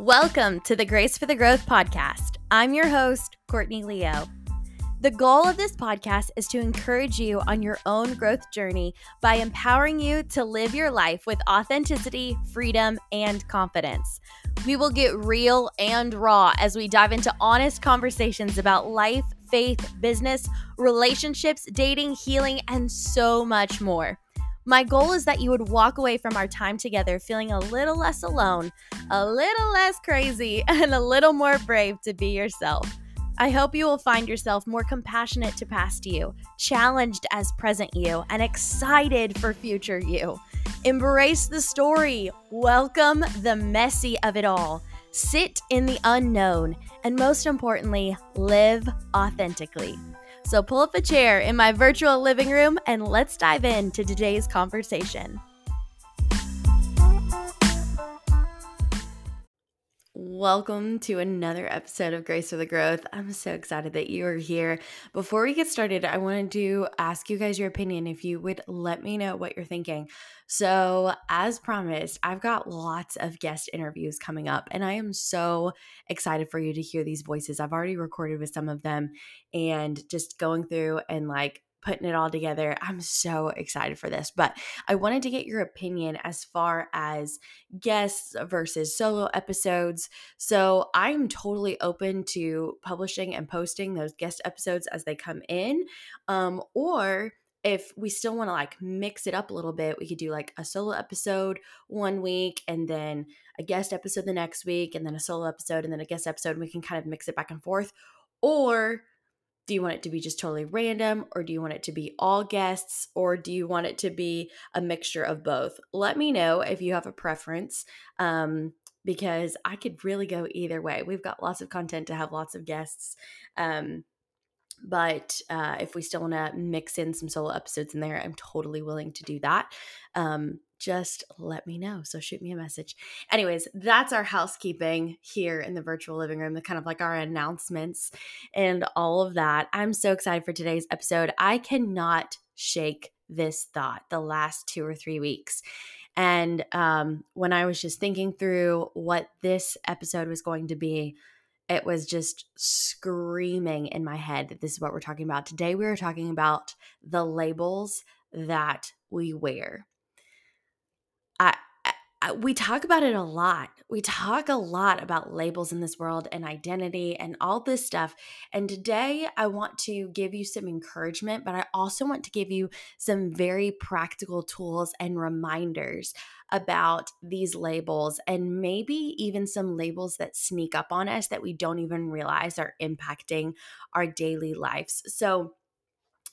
Welcome to the Grace for the Growth podcast. I'm your host, Courtney Leo. The goal of this podcast is to encourage you on your own growth journey by empowering you to live your life with authenticity, freedom, and confidence. We will get real and raw as we dive into honest conversations about life, faith, business, relationships, dating, healing, and so much more. My goal is that you would walk away from our time together feeling a little less alone, a little less crazy, and a little more brave to be yourself. I hope you will find yourself more compassionate to past you, challenged as present you, and excited for future you. Embrace the story, welcome the messy of it all, sit in the unknown, and most importantly, live authentically. So pull up a chair in my virtual living room and let's dive into today's conversation. Welcome to another episode of Grace for the Growth. I'm so excited that you are here. Before we get started, I wanted to ask you guys your opinion if you would let me know what you're thinking. So, as promised, I've got lots of guest interviews coming up, and I am so excited for you to hear these voices. I've already recorded with some of them and just going through and like putting it all together. I'm so excited for this. But I wanted to get your opinion as far as guests versus solo episodes. So I'm totally open to publishing and posting those guest episodes as they come in. Um, or if we still want to like mix it up a little bit, we could do like a solo episode one week and then a guest episode the next week and then a solo episode and then a guest episode. And we can kind of mix it back and forth. Or do you want it to be just totally random or do you want it to be all guests or do you want it to be a mixture of both? Let me know if you have a preference um, because i could really go either way. We've got lots of content to have lots of guests um, but uh, if we still want to mix in some solo episodes in there i'm totally willing to do that. Um, just let me know. So shoot me a message. Anyways, that's our housekeeping here in the virtual living room, the kind of like our announcements and all of that. I'm so excited for today's episode. I cannot shake this thought the last two or three weeks. And um, when I was just thinking through what this episode was going to be, it was just screaming in my head that this is what we're talking about. Today, we are talking about the labels that we wear. We talk about it a lot. We talk a lot about labels in this world and identity and all this stuff. And today I want to give you some encouragement, but I also want to give you some very practical tools and reminders about these labels and maybe even some labels that sneak up on us that we don't even realize are impacting our daily lives. So,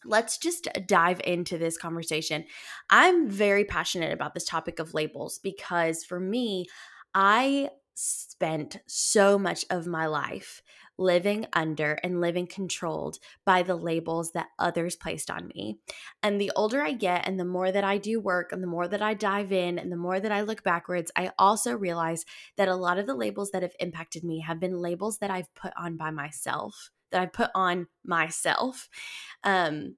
let's just dive into this conversation. I'm very passionate about this topic of labels because for me, I spent so much of my life living under and living controlled by the labels that others placed on me. And the older I get, and the more that I do work, and the more that I dive in, and the more that I look backwards, I also realize that a lot of the labels that have impacted me have been labels that I've put on by myself that I put on myself. Um,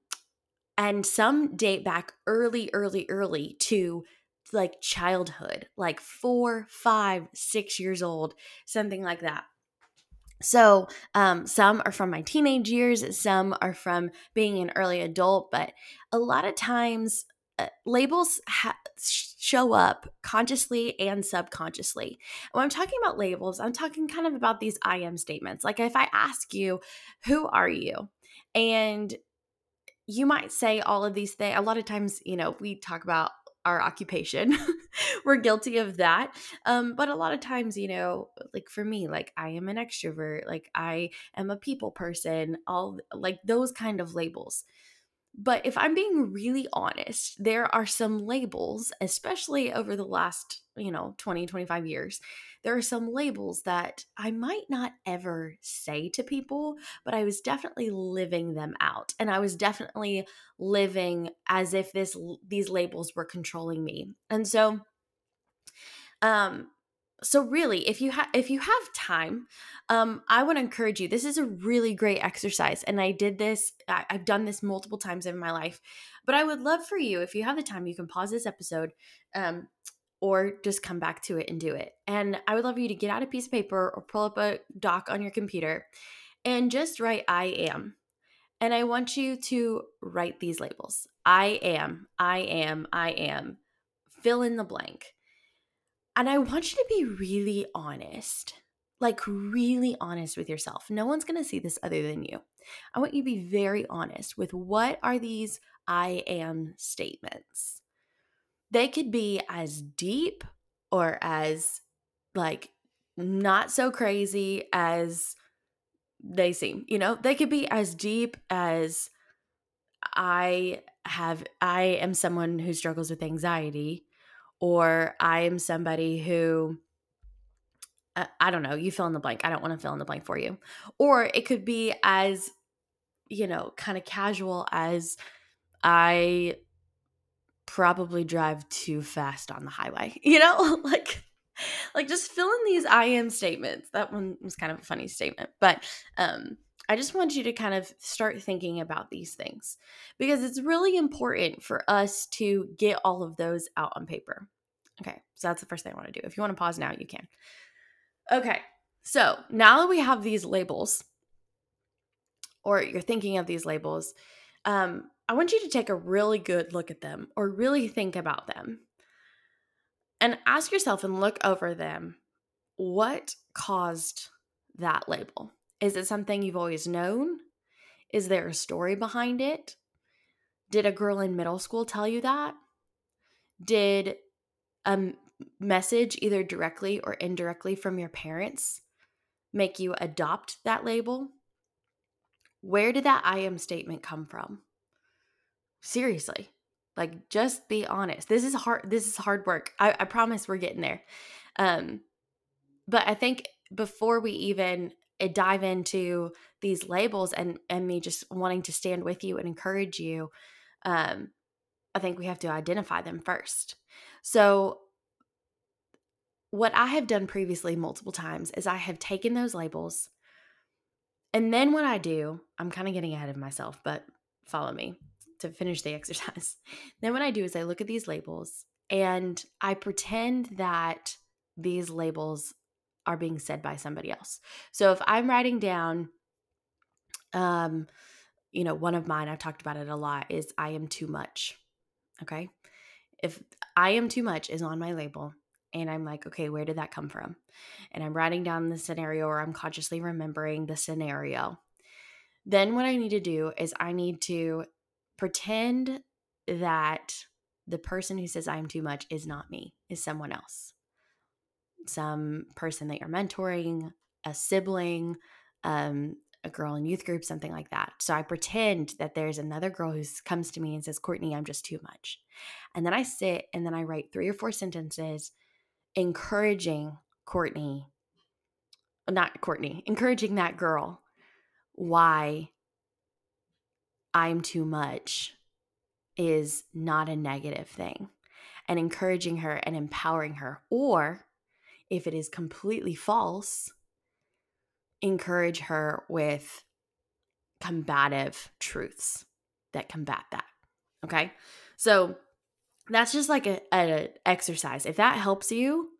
and some date back early, early, early to like childhood, like four, five, six years old, something like that. So, um, some are from my teenage years, some are from being an early adult, but a lot of times uh, labels ha- show up consciously and subconsciously. when I'm talking about labels, I'm talking kind of about these I am statements. Like if I ask you, who are you? And you might say all of these things. A lot of times, you know, we talk about our occupation. We're guilty of that. Um, but a lot of times, you know, like for me, like I am an extrovert, like I am a people person, all like those kind of labels. But if I'm being really honest, there are some labels, especially over the last, you know, 20, 25 years, there are some labels that I might not ever say to people, but I was definitely living them out. And I was definitely living as if this these labels were controlling me. And so um so really if you have if you have time um i want to encourage you this is a really great exercise and i did this I- i've done this multiple times in my life but i would love for you if you have the time you can pause this episode um or just come back to it and do it. And I would love for you to get out a piece of paper or pull up a doc on your computer and just write I am. And I want you to write these labels I am, I am, I am, fill in the blank. And I want you to be really honest, like really honest with yourself. No one's going to see this other than you. I want you to be very honest with what are these I am statements. They could be as deep or as like not so crazy as they seem. You know, they could be as deep as I have I am someone who struggles with anxiety or I am somebody who uh, I don't know, you fill in the blank. I don't want to fill in the blank for you. Or it could be as you know, kind of casual as I probably drive too fast on the highway. You know, like like just fill in these I am statements. That one was kind of a funny statement, but um I just want you to kind of start thinking about these things because it's really important for us to get all of those out on paper. Okay, so that's the first thing I want to do. If you want to pause now, you can. Okay, so now that we have these labels, or you're thinking of these labels, um, I want you to take a really good look at them or really think about them and ask yourself and look over them what caused that label? Is it something you've always known? Is there a story behind it? Did a girl in middle school tell you that? Did a message, either directly or indirectly from your parents, make you adopt that label? Where did that I am statement come from? Seriously. Like just be honest. This is hard this is hard work. I, I promise we're getting there. Um but I think before we even dive into these labels and and me just wanting to stand with you and encourage you um i think we have to identify them first. So what i have done previously multiple times is i have taken those labels and then what i do i'm kind of getting ahead of myself but follow me to finish the exercise. Then what i do is i look at these labels and i pretend that these labels are being said by somebody else. So if I'm writing down, um, you know, one of mine, I've talked about it a lot, is I am too much. Okay. If I am too much is on my label, and I'm like, okay, where did that come from? And I'm writing down the scenario or I'm consciously remembering the scenario. Then what I need to do is I need to pretend that the person who says I'm too much is not me, is someone else some person that you're mentoring, a sibling, um, a girl in youth group, something like that. So I pretend that there's another girl who comes to me and says, Courtney, I'm just too much. And then I sit and then I write three or four sentences encouraging Courtney, not Courtney, encouraging that girl why I'm too much is not a negative thing and encouraging her and empowering her. Or if it is completely false, encourage her with combative truths that combat that. Okay. So that's just like a, a, exercise. If that helps you,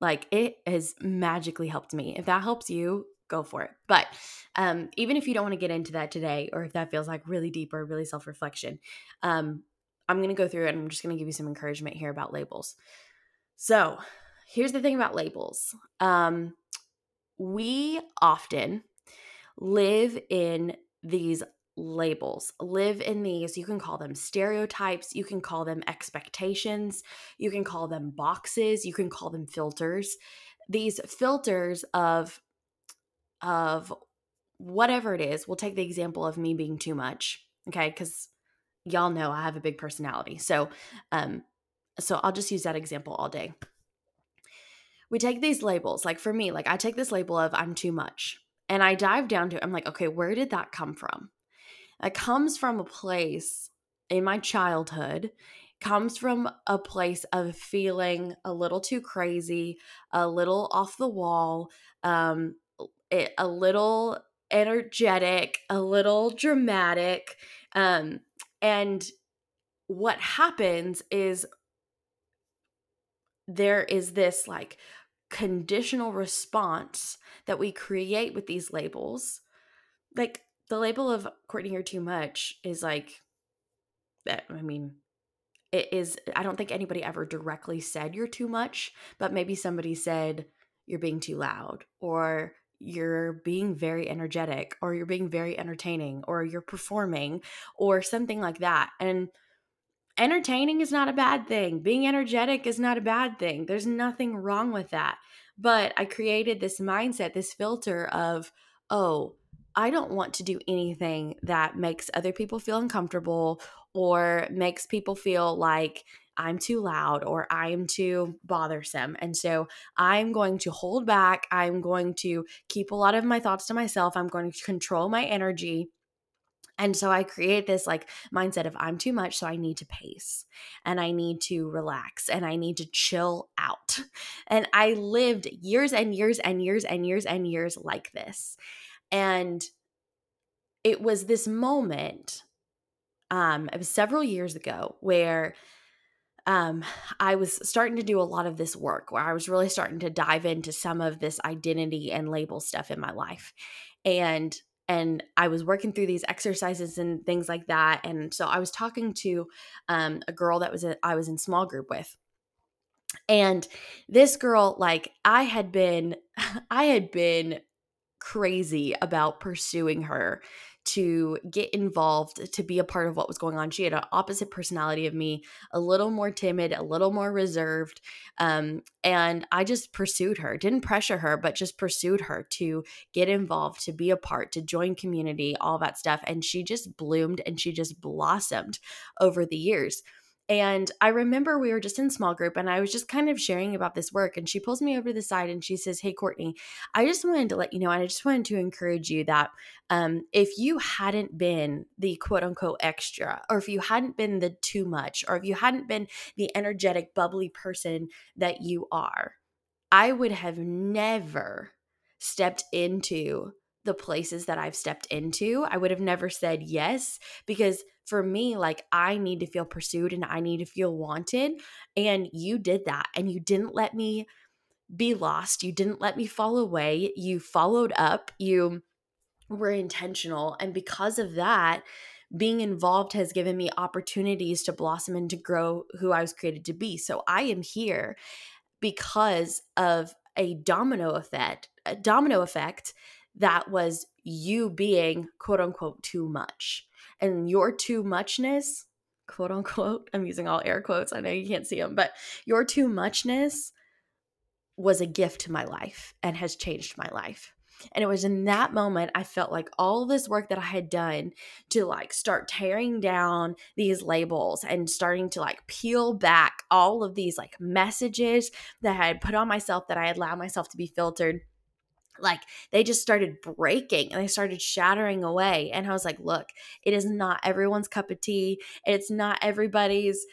like it has magically helped me. If that helps you, go for it. But um, even if you don't want to get into that today, or if that feels like really deep or really self reflection, um, I'm going to go through it and I'm just going to give you some encouragement here about labels. So, here's the thing about labels um, we often live in these labels, live in these, you can call them stereotypes, you can call them expectations, you can call them boxes, you can call them filters. These filters of of whatever it is. We'll take the example of me being too much, okay? Cuz y'all know I have a big personality. So um so I'll just use that example all day we take these labels, like for me, like I take this label of I'm too much and I dive down to it. I'm like, okay, where did that come from? It comes from a place in my childhood, comes from a place of feeling a little too crazy, a little off the wall, um, it, a little energetic, a little dramatic. Um, and what happens is there is this like conditional response that we create with these labels. Like the label of Courtney, you're too much is like, that. I mean, it is, I don't think anybody ever directly said you're too much, but maybe somebody said you're being too loud or you're being very energetic or you're being very entertaining or you're performing or something like that. And entertaining is not a bad thing. Being energetic is not a bad thing. There's nothing wrong with that. But I created this mindset, this filter of, oh, I don't want to do anything that makes other people feel uncomfortable or makes people feel like I'm too loud or I'm too bothersome. And so I'm going to hold back. I'm going to keep a lot of my thoughts to myself. I'm going to control my energy. And so I create this like mindset of I'm too much, so I need to pace and I need to relax and I need to chill out. And I lived years and years and years and years and years like this. And it was this moment, um, it was several years ago where um, I was starting to do a lot of this work where I was really starting to dive into some of this identity and label stuff in my life. And and I was working through these exercises and things like that. And so I was talking to um, a girl that was a, I was in small group with. And this girl, like I had been, I had been crazy about pursuing her to get involved, to be a part of what was going on. She had an opposite personality of me, a little more timid, a little more reserved. Um, and I just pursued her, didn't pressure her, but just pursued her to get involved, to be a part, to join community, all that stuff. And she just bloomed and she just blossomed over the years. And I remember we were just in small group and I was just kind of sharing about this work. And she pulls me over to the side and she says, Hey, Courtney, I just wanted to let you know, and I just wanted to encourage you that um, if you hadn't been the quote unquote extra, or if you hadn't been the too much, or if you hadn't been the energetic, bubbly person that you are, I would have never stepped into the places that I've stepped into. I would have never said yes because for me, like I need to feel pursued and I need to feel wanted. And you did that and you didn't let me be lost. You didn't let me fall away. You followed up. You were intentional. And because of that, being involved has given me opportunities to blossom and to grow who I was created to be. So I am here because of a domino effect, a domino effect that was you being quote unquote too much. And your too muchness, quote unquote, I'm using all air quotes. I know you can't see them, but your too muchness was a gift to my life and has changed my life. And it was in that moment I felt like all this work that I had done to like start tearing down these labels and starting to like peel back all of these like messages that I had put on myself that I had allowed myself to be filtered like they just started breaking and they started shattering away and i was like look it is not everyone's cup of tea it's not everybody's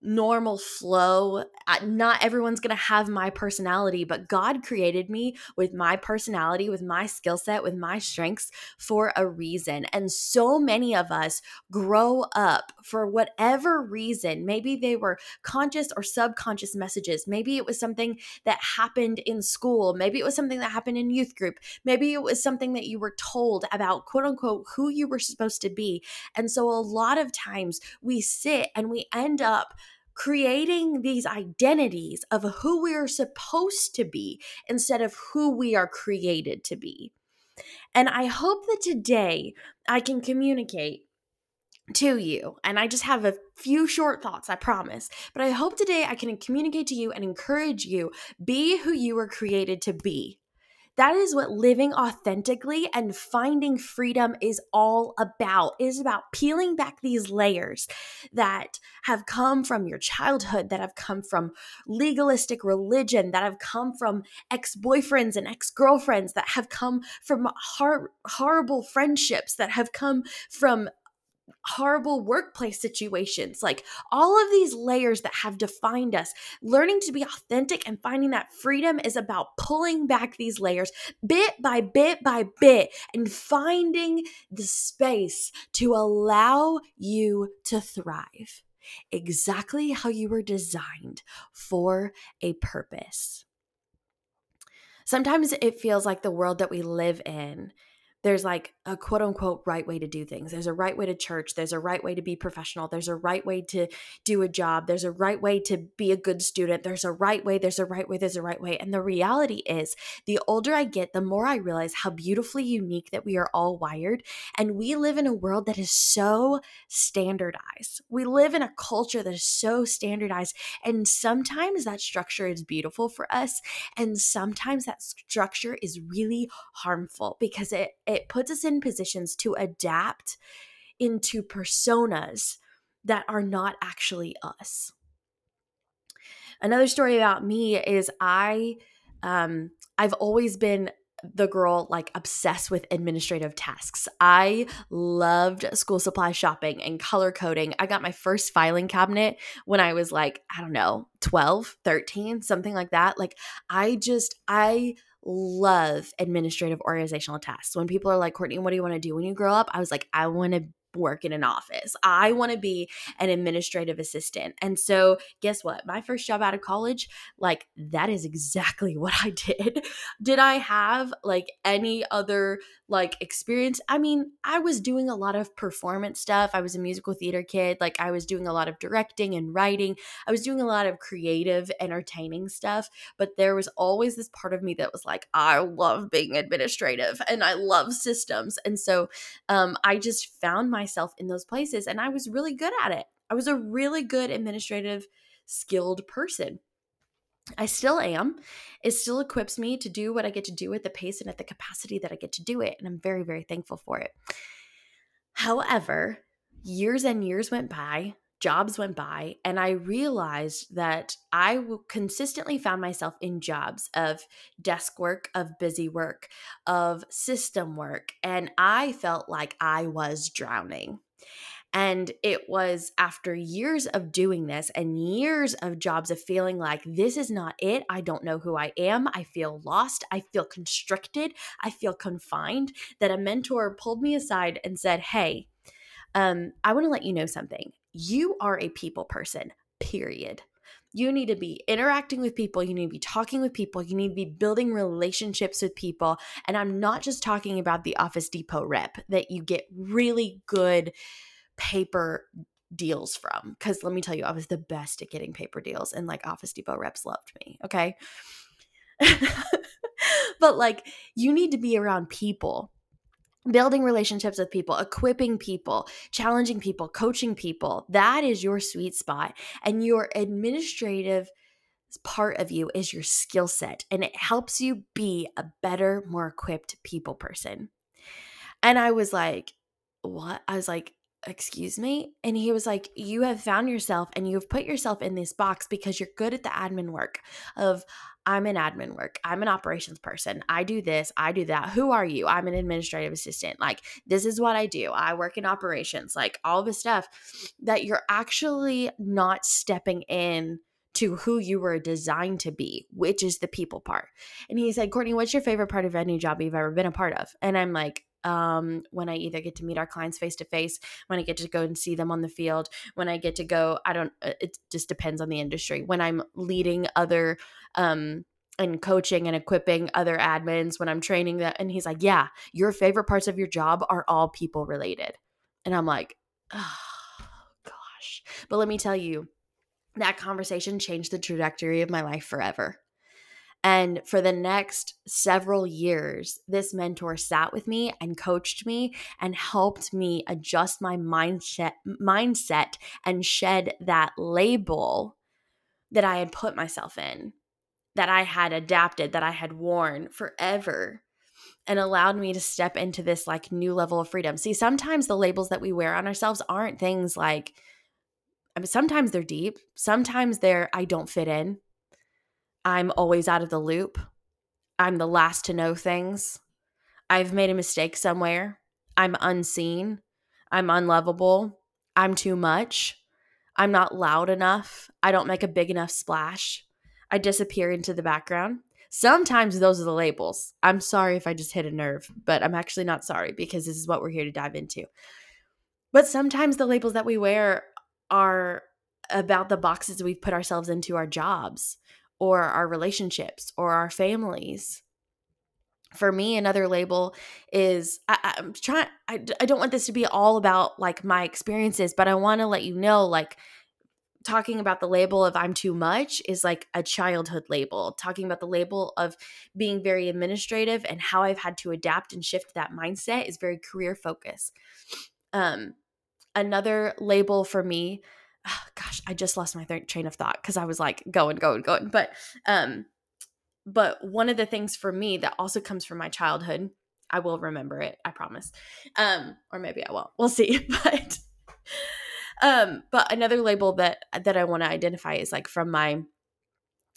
normal flow. Not everyone's going to have my personality, but God created me with my personality, with my skill set, with my strengths for a reason. And so many of us grow up for whatever reason. Maybe they were conscious or subconscious messages. Maybe it was something that happened in school. Maybe it was something that happened in youth group. Maybe it was something that you were told about, quote unquote, who you were supposed to be. And so a lot of times we sit and we end up creating these identities of who we are supposed to be instead of who we are created to be. And I hope that today I can communicate to you. And I just have a few short thoughts, I promise. But I hope today I can communicate to you and encourage you be who you were created to be. That is what living authentically and finding freedom is all about. It is about peeling back these layers that have come from your childhood, that have come from legalistic religion, that have come from ex boyfriends and ex girlfriends, that have come from hor- horrible friendships, that have come from horrible workplace situations, like all of these layers that have defined us. Learning to be authentic and finding that freedom is about pulling back these layers bit by bit by bit and finding the space to allow you to thrive. exactly how you were designed for a purpose. Sometimes it feels like the world that we live in there's like a quote unquote right way to do things. There's a right way to church. There's a right way to be professional. There's a right way to do a job. There's a right way to be a good student. There's a right way. There's a right way. There's a right way. And the reality is, the older I get, the more I realize how beautifully unique that we are all wired. And we live in a world that is so standardized. We live in a culture that is so standardized. And sometimes that structure is beautiful for us. And sometimes that structure is really harmful because it it puts us in positions to adapt into personas that are not actually us. Another story about me is I um I've always been the girl like obsessed with administrative tasks. I loved school supply shopping and color coding. I got my first filing cabinet when I was like, I don't know, 12, 13, something like that. Like I just I love administrative organizational tasks. When people are like, Courtney, what do you want to do when you grow up? I was like, I want to work in an office. I want to be an administrative assistant. And so, guess what? My first job out of college, like, that is exactly what I did. did I have like any other like experience? I mean, I was doing a lot of performance stuff. I was a musical theater kid. Like, I was doing a lot of directing and writing. I was doing a lot of creative, entertaining stuff. But there was always this part of me that was like, I love being administrative and I love systems. And so, um, I just found myself myself in those places and I was really good at it. I was a really good administrative skilled person. I still am. It still equips me to do what I get to do at the pace and at the capacity that I get to do it. And I'm very, very thankful for it. However, years and years went by, jobs went by, and I realized that I consistently found myself in jobs of desk work, of busy work, of system work, and I felt like I was drowning. And it was after years of doing this and years of jobs of feeling like this is not it. I don't know who I am. I feel lost. I feel constricted. I feel confined. That a mentor pulled me aside and said, Hey, um, I want to let you know something. You are a people person, period. You need to be interacting with people. You need to be talking with people. You need to be building relationships with people. And I'm not just talking about the Office Depot rep that you get really good paper deals from. Because let me tell you, I was the best at getting paper deals, and like Office Depot reps loved me. Okay. but like, you need to be around people building relationships with people, equipping people, challenging people, coaching people. That is your sweet spot. And your administrative part of you is your skill set, and it helps you be a better, more equipped people person. And I was like, what? I was like, excuse me? And he was like, You have found yourself and you have put yourself in this box because you're good at the admin work of I'm an admin work. I'm an operations person. I do this, I do that. Who are you? I'm an administrative assistant. Like, this is what I do. I work in operations, like all this stuff that you're actually not stepping in to who you were designed to be, which is the people part. And he said, Courtney, what's your favorite part of any job you've ever been a part of? And I'm like, um, when I either get to meet our clients face to face, when I get to go and see them on the field, when I get to go, I don't, uh, it just depends on the industry. When I'm leading other, um, and coaching and equipping other admins, when I'm training them. And he's like, Yeah, your favorite parts of your job are all people related. And I'm like, Oh, gosh. But let me tell you, that conversation changed the trajectory of my life forever. And for the next several years, this mentor sat with me and coached me and helped me adjust my mindset mindset and shed that label that I had put myself in, that I had adapted, that I had worn forever and allowed me to step into this like new level of freedom. See, sometimes the labels that we wear on ourselves aren't things like I mean sometimes they're deep, sometimes they're I don't fit in. I'm always out of the loop. I'm the last to know things. I've made a mistake somewhere. I'm unseen. I'm unlovable. I'm too much. I'm not loud enough. I don't make a big enough splash. I disappear into the background. Sometimes those are the labels. I'm sorry if I just hit a nerve, but I'm actually not sorry because this is what we're here to dive into. But sometimes the labels that we wear are about the boxes we've put ourselves into our jobs or our relationships or our families. For me another label is I, am trying I, I don't want this to be all about like my experiences but i want to let you know like talking about the label of i'm too much is like a childhood label. Talking about the label of being very administrative and how i've had to adapt and shift that mindset is very career focused. Um another label for me oh, gosh i just lost my train of thought because i was like going going going but um but one of the things for me that also comes from my childhood, I will remember it, I promise. Um, or maybe I won't. We'll see. But um, but another label that that I want to identify is like from my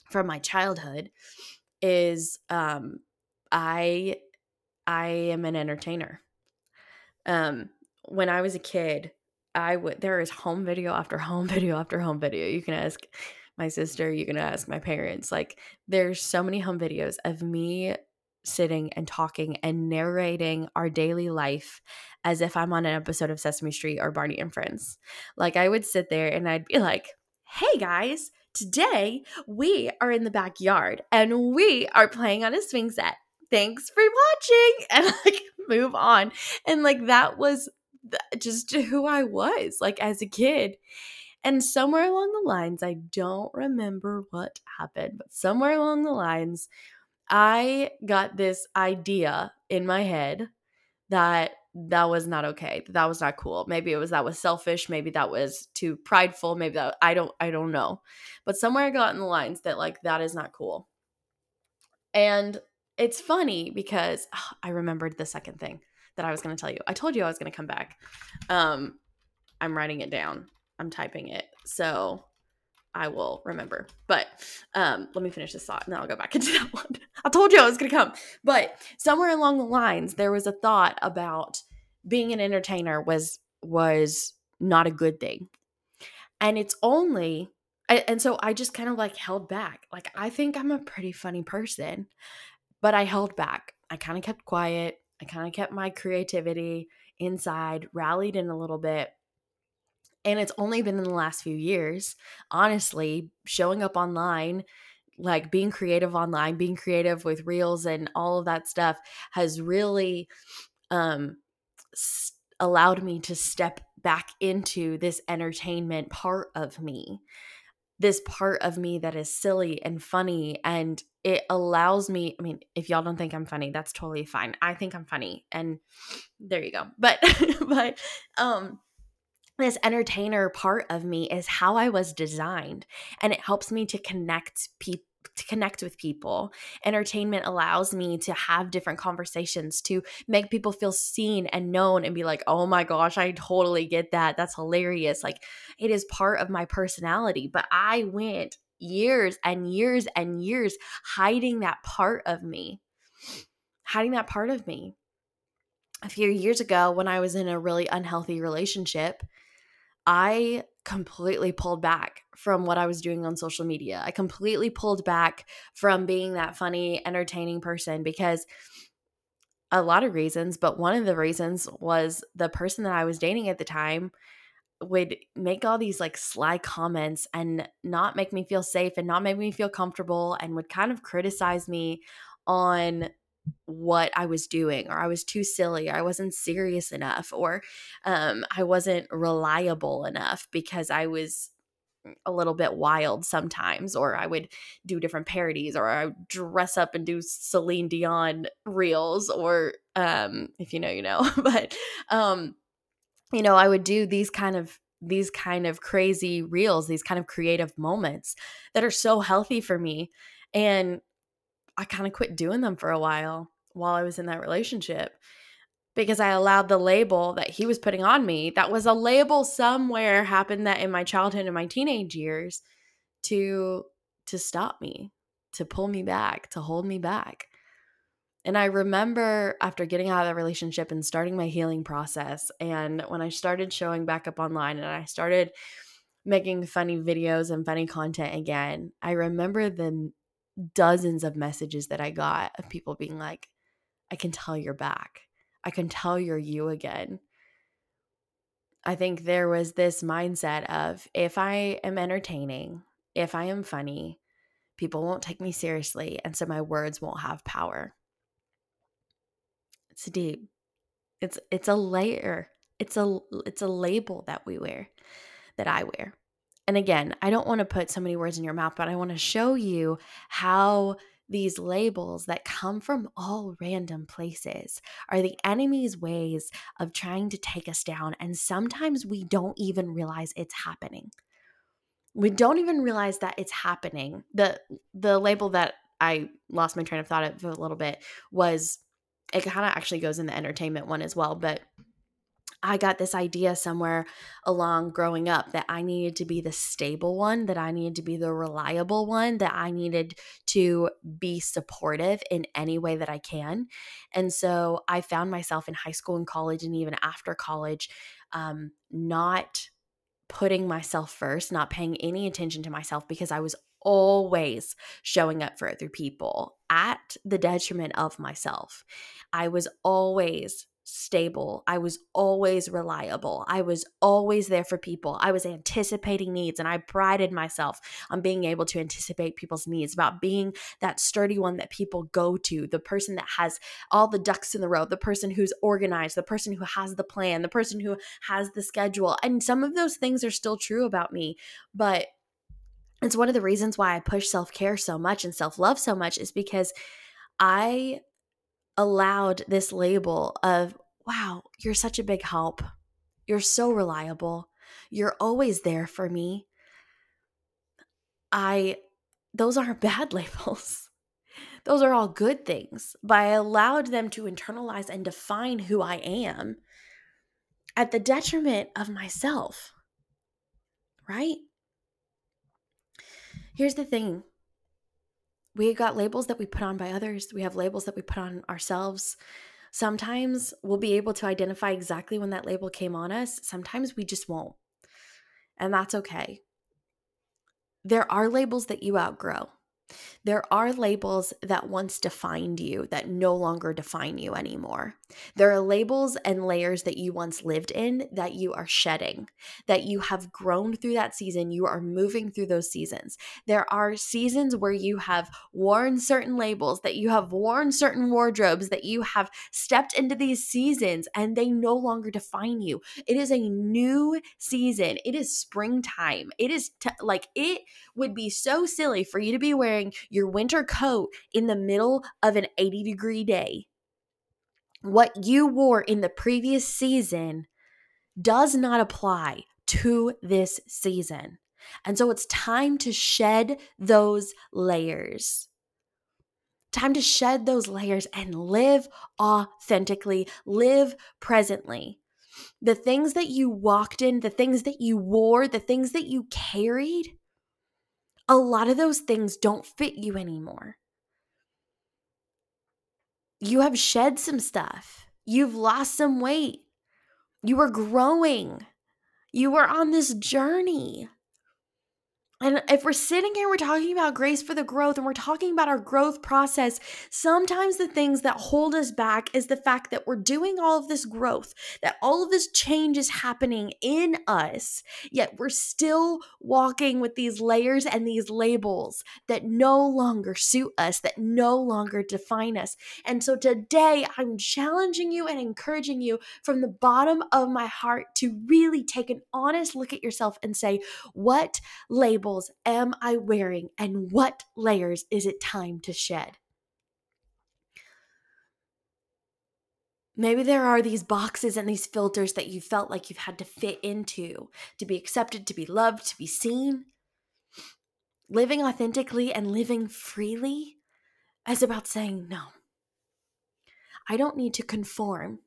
from my childhood is um I I am an entertainer. Um when I was a kid, I would there is home video after home video after home video. You can ask my sister, you can ask my parents. Like there's so many home videos of me sitting and talking and narrating our daily life as if I'm on an episode of Sesame Street or Barney and Friends. Like I would sit there and I'd be like, "Hey guys, today we are in the backyard and we are playing on a swing set. Thanks for watching." And like move on. And like that was just who I was like as a kid. And somewhere along the lines, I don't remember what happened, but somewhere along the lines, I got this idea in my head that that was not okay. That was not cool. Maybe it was that was selfish, maybe that was too prideful, maybe that I don't I don't know. But somewhere I got in the lines that like that is not cool. And it's funny because oh, I remembered the second thing that I was going to tell you. I told you I was going to come back. Um I'm writing it down. I'm typing it. So I will remember. But um, let me finish this thought and then I'll go back into that one. I told you I was going to come. But somewhere along the lines, there was a thought about being an entertainer was was not a good thing. And it's only and so I just kind of like held back. Like I think I'm a pretty funny person, but I held back. I kind of kept quiet. I kind of kept my creativity inside, rallied in a little bit and it's only been in the last few years, honestly, showing up online, like being creative online, being creative with reels and all of that stuff has really um, allowed me to step back into this entertainment part of me. This part of me that is silly and funny and it allows me i mean if y'all don't think i'm funny that's totally fine. I think i'm funny and there you go. But but um this entertainer part of me is how I was designed and it helps me to connect people to connect with people. Entertainment allows me to have different conversations, to make people feel seen and known and be like, oh my gosh, I totally get that. That's hilarious. Like it is part of my personality. But I went years and years and years hiding that part of me, hiding that part of me. A few years ago, when I was in a really unhealthy relationship, I completely pulled back from what I was doing on social media. I completely pulled back from being that funny, entertaining person because a lot of reasons, but one of the reasons was the person that I was dating at the time would make all these like sly comments and not make me feel safe and not make me feel comfortable and would kind of criticize me on what I was doing, or I was too silly, or I wasn't serious enough, or um, I wasn't reliable enough because I was a little bit wild sometimes, or I would do different parodies, or I would dress up and do Celine Dion reels, or um, if you know, you know. but um, you know, I would do these kind of these kind of crazy reels, these kind of creative moments that are so healthy for me. And I kind of quit doing them for a while while I was in that relationship because I allowed the label that he was putting on me that was a label somewhere happened that in my childhood and my teenage years to to stop me, to pull me back, to hold me back. And I remember after getting out of that relationship and starting my healing process and when I started showing back up online and I started making funny videos and funny content again, I remember the dozens of messages that I got of people being like, I can tell you're back. I can tell you're you again. I think there was this mindset of if I am entertaining, if I am funny, people won't take me seriously. And so my words won't have power. It's deep. It's it's a layer. It's a it's a label that we wear, that I wear. And again, I don't want to put so many words in your mouth, but I want to show you how these labels that come from all random places are the enemy's ways of trying to take us down. And sometimes we don't even realize it's happening. We don't even realize that it's happening. The the label that I lost my train of thought of a little bit was it kind of actually goes in the entertainment one as well, but I got this idea somewhere along growing up that I needed to be the stable one, that I needed to be the reliable one, that I needed to be supportive in any way that I can. And so I found myself in high school and college, and even after college, um, not putting myself first, not paying any attention to myself because I was always showing up for other people at the detriment of myself. I was always stable. I was always reliable. I was always there for people. I was anticipating needs and I prided myself on being able to anticipate people's needs, about being that sturdy one that people go to, the person that has all the ducks in the row, the person who's organized, the person who has the plan, the person who has the schedule. And some of those things are still true about me, but it's one of the reasons why I push self care so much and self love so much is because I allowed this label of, wow, you're such a big help. You're so reliable. You're always there for me. I, those aren't bad labels. Those are all good things. But I allowed them to internalize and define who I am at the detriment of myself. Right? Here's the thing we got labels that we put on by others, we have labels that we put on ourselves. Sometimes we'll be able to identify exactly when that label came on us, sometimes we just won't. And that's okay. There are labels that you outgrow. There are labels that once defined you that no longer define you anymore. There are labels and layers that you once lived in that you are shedding, that you have grown through that season. You are moving through those seasons. There are seasons where you have worn certain labels, that you have worn certain wardrobes, that you have stepped into these seasons and they no longer define you. It is a new season. It is springtime. It is t- like it would be so silly for you to be wearing your winter coat in the middle of an 80 degree day. What you wore in the previous season does not apply to this season. And so it's time to shed those layers. Time to shed those layers and live authentically, live presently. The things that you walked in, the things that you wore, the things that you carried, a lot of those things don't fit you anymore. You have shed some stuff. You've lost some weight. You are growing. You are on this journey. And if we're sitting here, we're talking about grace for the growth and we're talking about our growth process, sometimes the things that hold us back is the fact that we're doing all of this growth, that all of this change is happening in us, yet we're still walking with these layers and these labels that no longer suit us, that no longer define us. And so today, I'm challenging you and encouraging you from the bottom of my heart to really take an honest look at yourself and say, what label am I wearing and what layers is it time to shed? Maybe there are these boxes and these filters that you felt like you've had to fit into to be accepted, to be loved, to be seen. Living authentically and living freely is about saying, no, I don't need to conform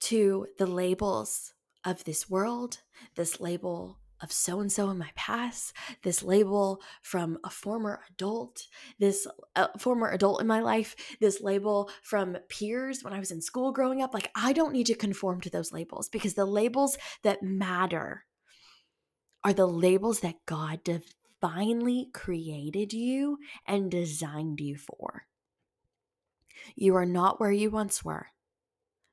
to the labels of this world, this label of so and so in my past, this label from a former adult, this uh, former adult in my life, this label from peers when I was in school growing up. Like, I don't need to conform to those labels because the labels that matter are the labels that God divinely created you and designed you for. You are not where you once were.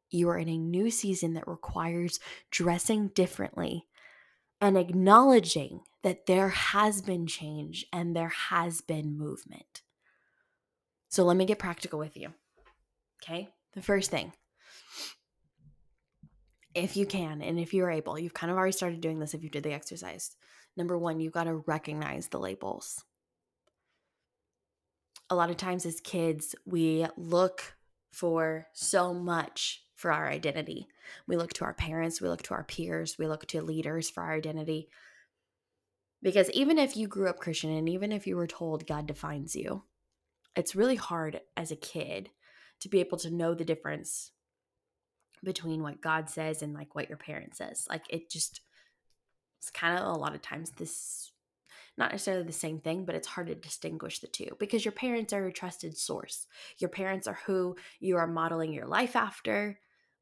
You are in a new season that requires dressing differently and acknowledging that there has been change and there has been movement. So let me get practical with you. Okay. The first thing, if you can and if you're able, you've kind of already started doing this if you did the exercise. Number one, you've got to recognize the labels. A lot of times as kids, we look for so much for our identity. We look to our parents, we look to our peers, we look to leaders for our identity. Because even if you grew up Christian and even if you were told God defines you, it's really hard as a kid to be able to know the difference between what God says and like what your parent says. Like it just it's kind of a lot of times this not necessarily the same thing, but it's hard to distinguish the two because your parents are a trusted source. Your parents are who you are modeling your life after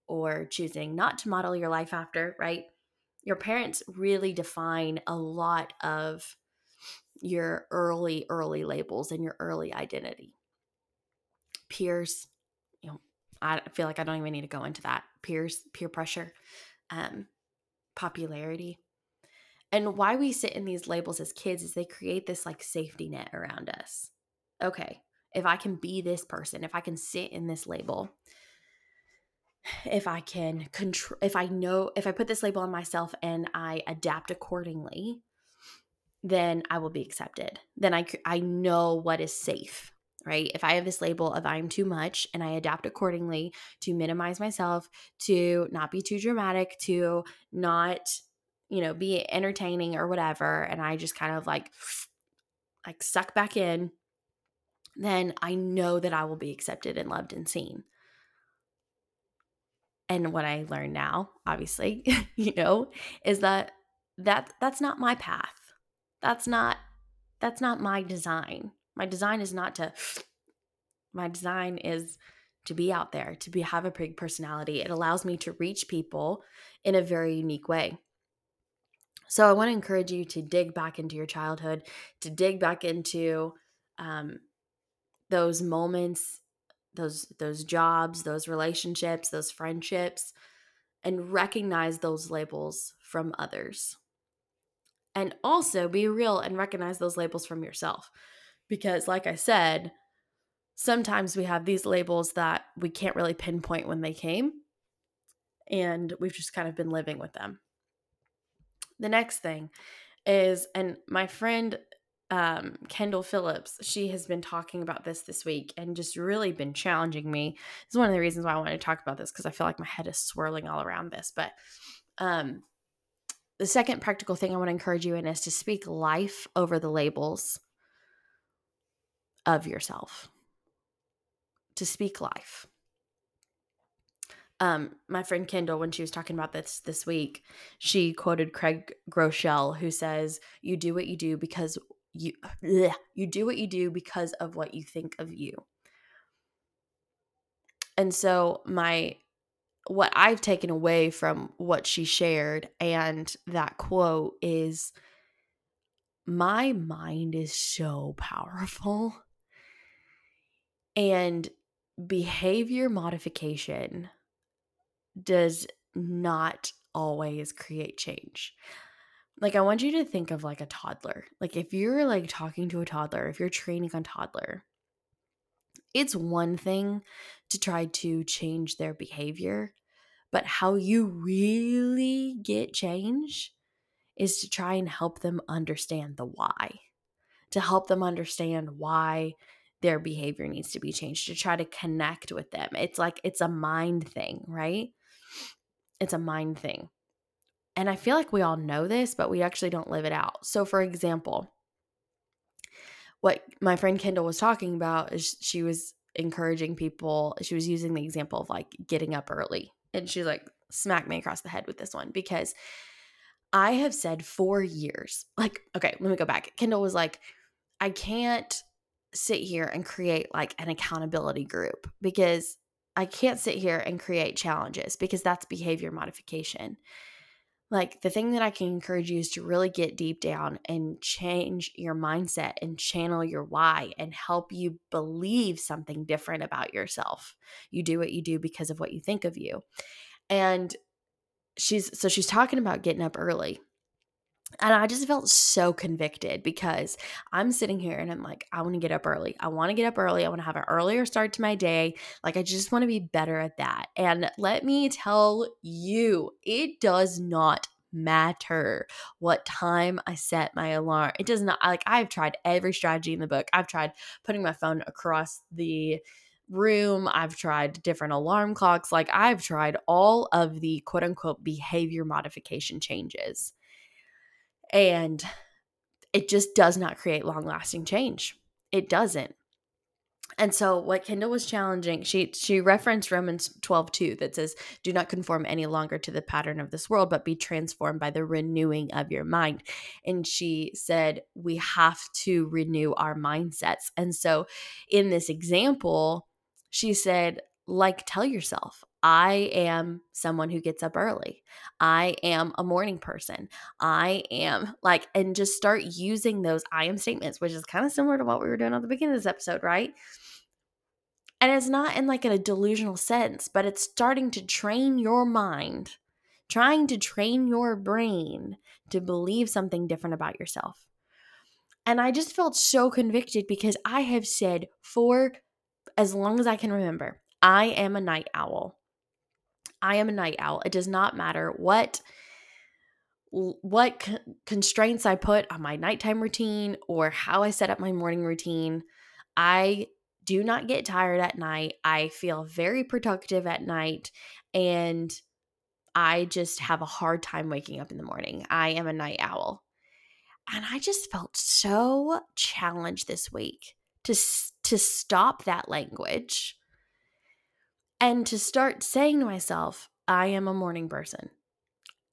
or choosing not to model your life after, right? Your parents really define a lot of your early, early labels and your early identity. Peers, you know, I feel like I don't even need to go into that. Peers, peer pressure, um, popularity. And why we sit in these labels as kids is they create this like safety net around us. Okay, if I can be this person, if I can sit in this label, if I can control, if I know, if I put this label on myself and I adapt accordingly, then I will be accepted. Then I, I know what is safe, right? If I have this label of I'm too much and I adapt accordingly to minimize myself, to not be too dramatic, to not, you know, be entertaining or whatever, and I just kind of like, like suck back in, then I know that I will be accepted and loved and seen and what I learn now, obviously, you know, is that that that's not my path. That's not that's not my design. My design is not to my design is to be out there, to be have a big personality. It allows me to reach people in a very unique way. So I want to encourage you to dig back into your childhood, to dig back into um, those moments those those jobs, those relationships, those friendships and recognize those labels from others. And also be real and recognize those labels from yourself. Because like I said, sometimes we have these labels that we can't really pinpoint when they came and we've just kind of been living with them. The next thing is and my friend um, Kendall Phillips, she has been talking about this this week and just really been challenging me. This is one of the reasons why I wanted to talk about this because I feel like my head is swirling all around this. But um, the second practical thing I want to encourage you in is to speak life over the labels of yourself. To speak life. Um, my friend Kendall, when she was talking about this this week, she quoted Craig Groeschel, who says, "You do what you do because you bleh, you do what you do because of what you think of you. And so my what I've taken away from what she shared and that quote is my mind is so powerful. And behavior modification does not always create change like I want you to think of like a toddler. Like if you're like talking to a toddler, if you're training a toddler, it's one thing to try to change their behavior, but how you really get change is to try and help them understand the why. To help them understand why their behavior needs to be changed, to try to connect with them. It's like it's a mind thing, right? It's a mind thing. And I feel like we all know this, but we actually don't live it out. So, for example, what my friend Kendall was talking about is she was encouraging people, she was using the example of like getting up early. And she's like, smack me across the head with this one because I have said for years, like, okay, let me go back. Kendall was like, I can't sit here and create like an accountability group because I can't sit here and create challenges because that's behavior modification. Like the thing that I can encourage you is to really get deep down and change your mindset and channel your why and help you believe something different about yourself. You do what you do because of what you think of you. And she's so she's talking about getting up early. And I just felt so convicted because I'm sitting here and I'm like, I want to get up early. I want to get up early. I want to have an earlier start to my day. Like, I just want to be better at that. And let me tell you, it does not matter what time I set my alarm. It does not, like, I've tried every strategy in the book. I've tried putting my phone across the room. I've tried different alarm clocks. Like, I've tried all of the quote unquote behavior modification changes and it just does not create long lasting change. It doesn't. And so what Kendall was challenging, she she referenced Romans 12, 2 that says, Do not conform any longer to the pattern of this world, but be transformed by the renewing of your mind. And she said, We have to renew our mindsets. And so in this example, she said, like tell yourself I am someone who gets up early. I am a morning person. I am like, and just start using those I am statements, which is kind of similar to what we were doing at the beginning of this episode, right? And it's not in like a delusional sense, but it's starting to train your mind, trying to train your brain to believe something different about yourself. And I just felt so convicted because I have said for as long as I can remember, I am a night owl. I am a night owl. It does not matter what what constraints I put on my nighttime routine or how I set up my morning routine. I do not get tired at night. I feel very productive at night and I just have a hard time waking up in the morning. I am a night owl. And I just felt so challenged this week to to stop that language and to start saying to myself, I am a morning person.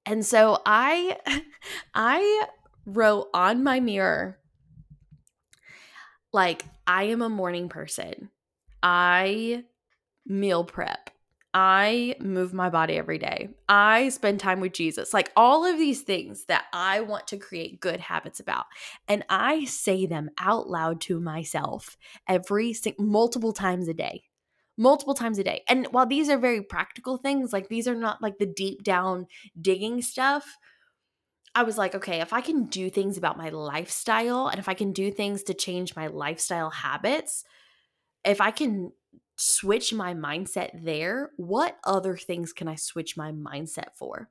And so I I wrote on my mirror like I am a morning person. I meal prep. I move my body every day. I spend time with Jesus. Like all of these things that I want to create good habits about. And I say them out loud to myself every multiple times a day multiple times a day. And while these are very practical things, like these are not like the deep down digging stuff, I was like, okay, if I can do things about my lifestyle and if I can do things to change my lifestyle habits, if I can switch my mindset there, what other things can I switch my mindset for?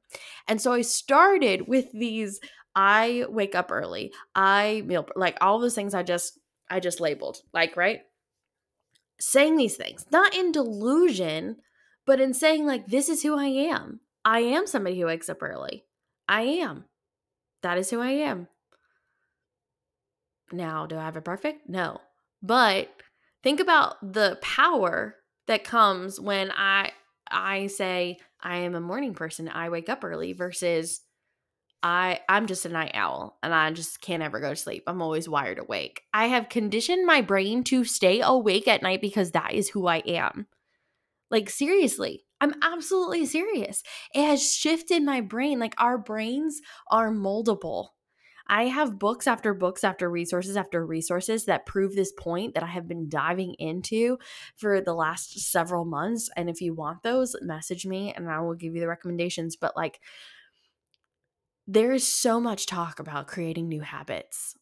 And so I started with these I wake up early. I meal like all those things I just I just labeled. Like, right? Saying these things, not in delusion, but in saying, like, this is who I am. I am somebody who wakes up early. I am. That is who I am. Now, do I have it perfect? No. But think about the power that comes when I I say I am a morning person. I wake up early versus I I'm just a night owl and I just can't ever go to sleep. I'm always wired awake. I have conditioned my brain to stay awake at night because that is who I am. Like seriously, I'm absolutely serious. It has shifted my brain. Like our brains are moldable. I have books after books after resources after resources that prove this point that I have been diving into for the last several months. And if you want those, message me and I will give you the recommendations. But like there is so much talk about creating new habits.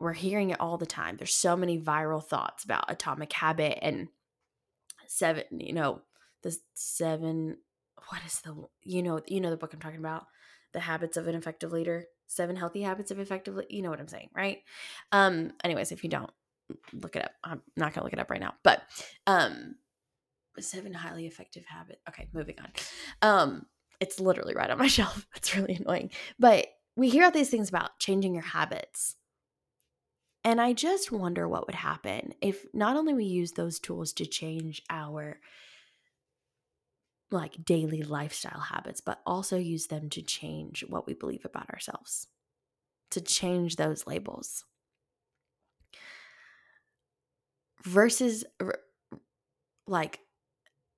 We're hearing it all the time. There's so many viral thoughts about atomic habit and seven, you know, the seven what is the you know, you know the book I'm talking about, The Habits of an Effective Leader, Seven Healthy Habits of Effective you know what I'm saying, right? Um anyways, if you don't look it up. I'm not going to look it up right now. But um seven highly effective habits. Okay, moving on. Um it's literally right on my shelf. It's really annoying. But we hear all these things about changing your habits. And I just wonder what would happen if not only we use those tools to change our like daily lifestyle habits, but also use them to change what we believe about ourselves, to change those labels. Versus like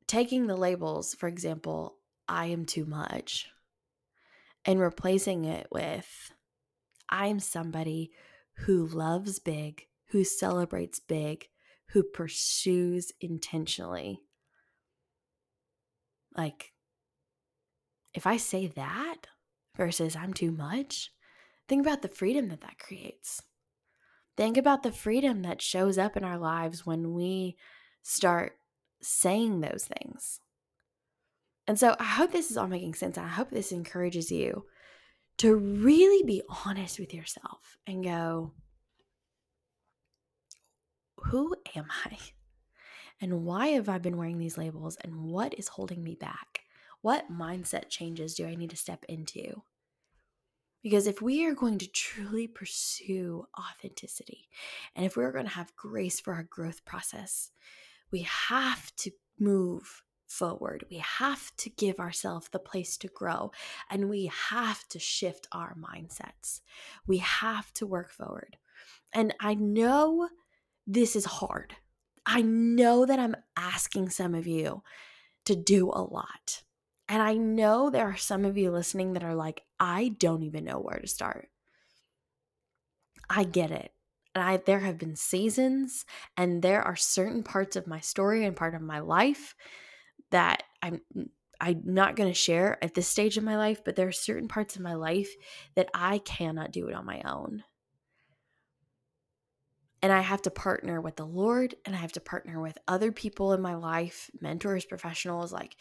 taking the labels, for example, I am too much. and replacing it with I'm somebody who loves big, who celebrates big, who pursues intentionally. Like, if I say that versus I'm too much, think about the freedom that that creates. Think about the freedom that shows up in our lives when we start saying those things. And so I hope this is all making sense. I hope this encourages you to really be honest with yourself and go, who am I? And why have I been wearing these labels? And what is holding me back? What mindset changes do I need to step into? Because if we are going to truly pursue authenticity and if we're going to have grace for our growth process, we have to move forward. We have to give ourselves the place to grow and we have to shift our mindsets. We have to work forward. And I know this is hard. I know that I'm asking some of you to do a lot. And I know there are some of you listening that are like, I don't even know where to start. I get it. And I there have been seasons and there are certain parts of my story and part of my life that I'm mm, I'm not going to share at this stage of my life, but there are certain parts of my life that I cannot do it on my own. And I have to partner with the Lord and I have to partner with other people in my life, mentors, professionals, like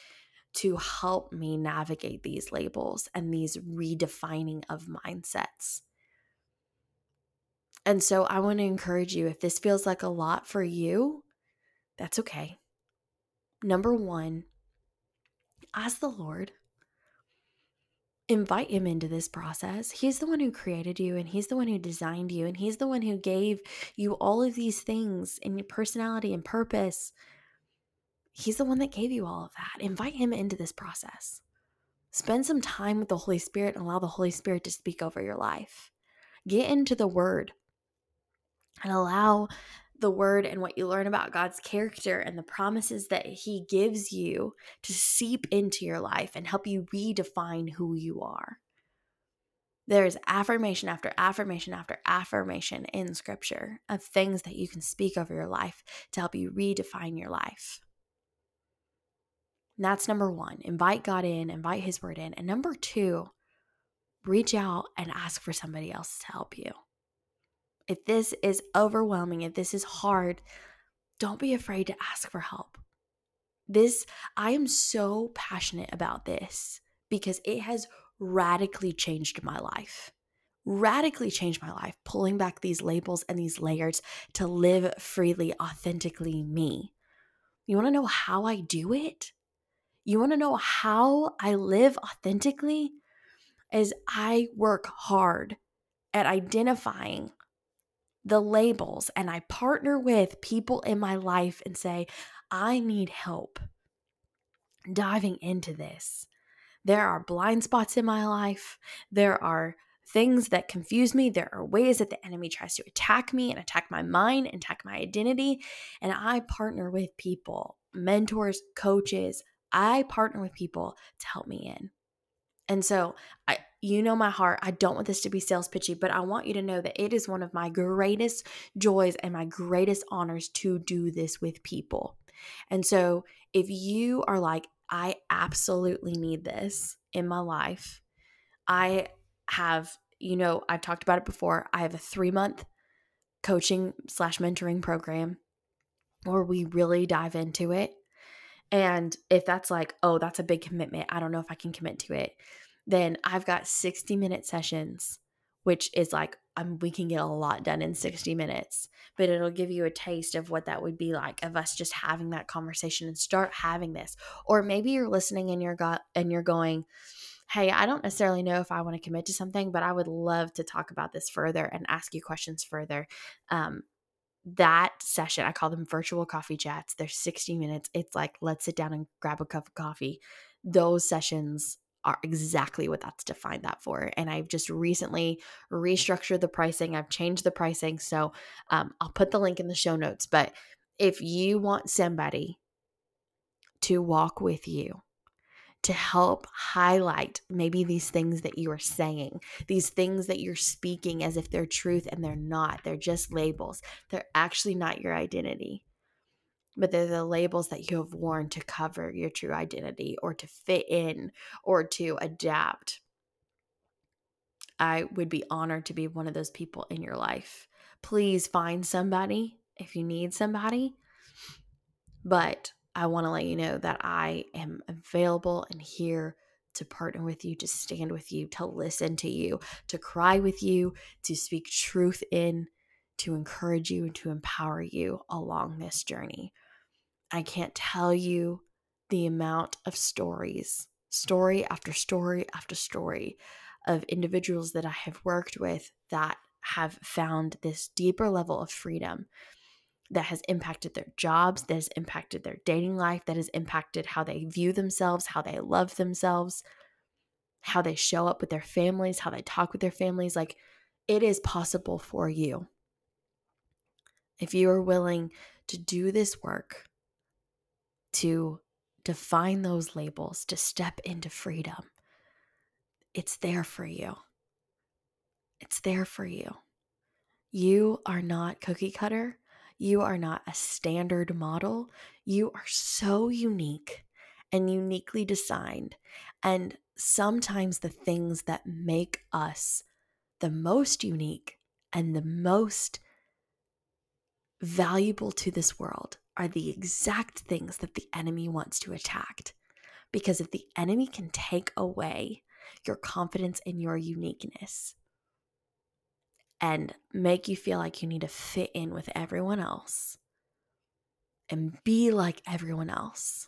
to help me navigate these labels and these redefining of mindsets. And so I want to encourage you if this feels like a lot for you, that's okay. Number one, ask the Lord. Invite him into this process. He's the one who created you and he's the one who designed you and he's the one who gave you all of these things in your personality and purpose. He's the one that gave you all of that. Invite him into this process. Spend some time with the Holy Spirit and allow the Holy Spirit to speak over your life. Get into the Word and allow the word and what you learn about God's character and the promises that He gives you to seep into your life and help you redefine who you are. There's affirmation after affirmation after affirmation in scripture of things that you can speak over your life to help you redefine your life. And that's number one. Invite God in, invite His word in. And number two, reach out and ask for somebody else to help you. If this is overwhelming, if this is hard, don't be afraid to ask for help. This, I am so passionate about this because it has radically changed my life. Radically changed my life, pulling back these labels and these layers to live freely, authentically me. You wanna know how I do it? You wanna know how I live authentically? Is I work hard at identifying the labels and I partner with people in my life and say, I need help diving into this. There are blind spots in my life. There are things that confuse me. There are ways that the enemy tries to attack me and attack my mind and attack my identity. And I partner with people, mentors, coaches. I partner with people to help me in. And so I you know my heart. I don't want this to be sales pitchy, but I want you to know that it is one of my greatest joys and my greatest honors to do this with people. And so if you are like, I absolutely need this in my life, I have, you know, I've talked about it before. I have a three month coaching slash mentoring program where we really dive into it. And if that's like, oh, that's a big commitment, I don't know if I can commit to it then I've got 60 minute sessions, which is like um, we can get a lot done in 60 minutes, but it'll give you a taste of what that would be like of us just having that conversation and start having this. Or maybe you're listening and you're got and you're going, hey, I don't necessarily know if I want to commit to something, but I would love to talk about this further and ask you questions further. Um, that session, I call them virtual coffee chats. They're 60 minutes. It's like, let's sit down and grab a cup of coffee. Those sessions are exactly what that's defined that for. And I've just recently restructured the pricing. I've changed the pricing. So um, I'll put the link in the show notes. But if you want somebody to walk with you, to help highlight maybe these things that you are saying, these things that you're speaking as if they're truth and they're not. They're just labels. They're actually not your identity, but they're the labels that you have worn to cover your true identity or to fit in or to adapt. I would be honored to be one of those people in your life. Please find somebody if you need somebody. But I want to let you know that I am available and here to partner with you, to stand with you, to listen to you, to cry with you, to speak truth in, to encourage you, and to empower you along this journey. I can't tell you the amount of stories, story after story after story of individuals that I have worked with that have found this deeper level of freedom that has impacted their jobs, that has impacted their dating life, that has impacted how they view themselves, how they love themselves, how they show up with their families, how they talk with their families. Like it is possible for you. If you are willing to do this work, to define those labels, to step into freedom, it's there for you. It's there for you. You are not cookie cutter. You are not a standard model. You are so unique and uniquely designed. And sometimes the things that make us the most unique and the most valuable to this world are the exact things that the enemy wants to attack. Because if the enemy can take away your confidence in your uniqueness and make you feel like you need to fit in with everyone else and be like everyone else,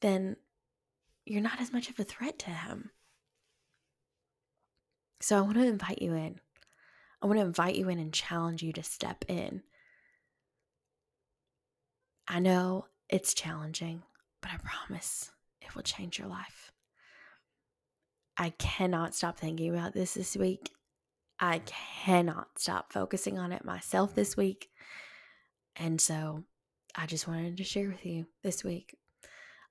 then you're not as much of a threat to him. So I want to invite you in. I want to invite you in and challenge you to step in. I know it's challenging, but I promise it will change your life. I cannot stop thinking about this this week. I cannot stop focusing on it myself this week. And so I just wanted to share with you this week.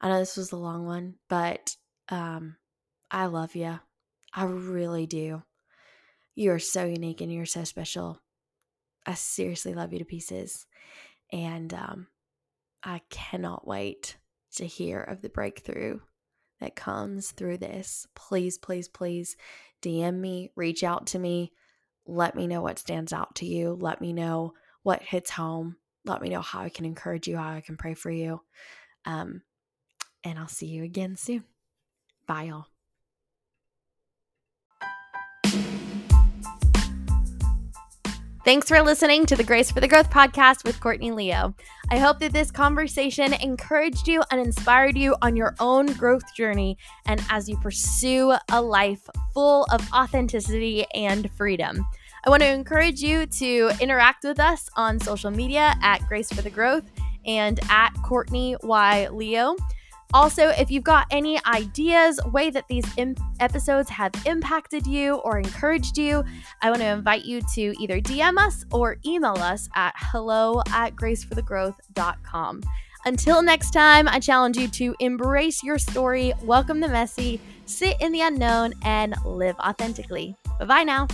I know this was a long one, but um, I love you. I really do. You are so unique and you're so special. I seriously love you to pieces. And um, I cannot wait to hear of the breakthrough that comes through this. Please, please, please DM me, reach out to me. Let me know what stands out to you. Let me know what hits home. Let me know how I can encourage you, how I can pray for you. Um, and I'll see you again soon. Bye, y'all. Thanks for listening to the Grace for the Growth podcast with Courtney Leo. I hope that this conversation encouraged you and inspired you on your own growth journey and as you pursue a life full of authenticity and freedom. I want to encourage you to interact with us on social media at Grace for the Growth and at Courtney Y. Leo. Also, if you've got any ideas, way that these imp- episodes have impacted you or encouraged you, I want to invite you to either DM us or email us at hello at graceforthegrowth.com. Until next time, I challenge you to embrace your story, welcome the messy, sit in the unknown, and live authentically. Bye bye now.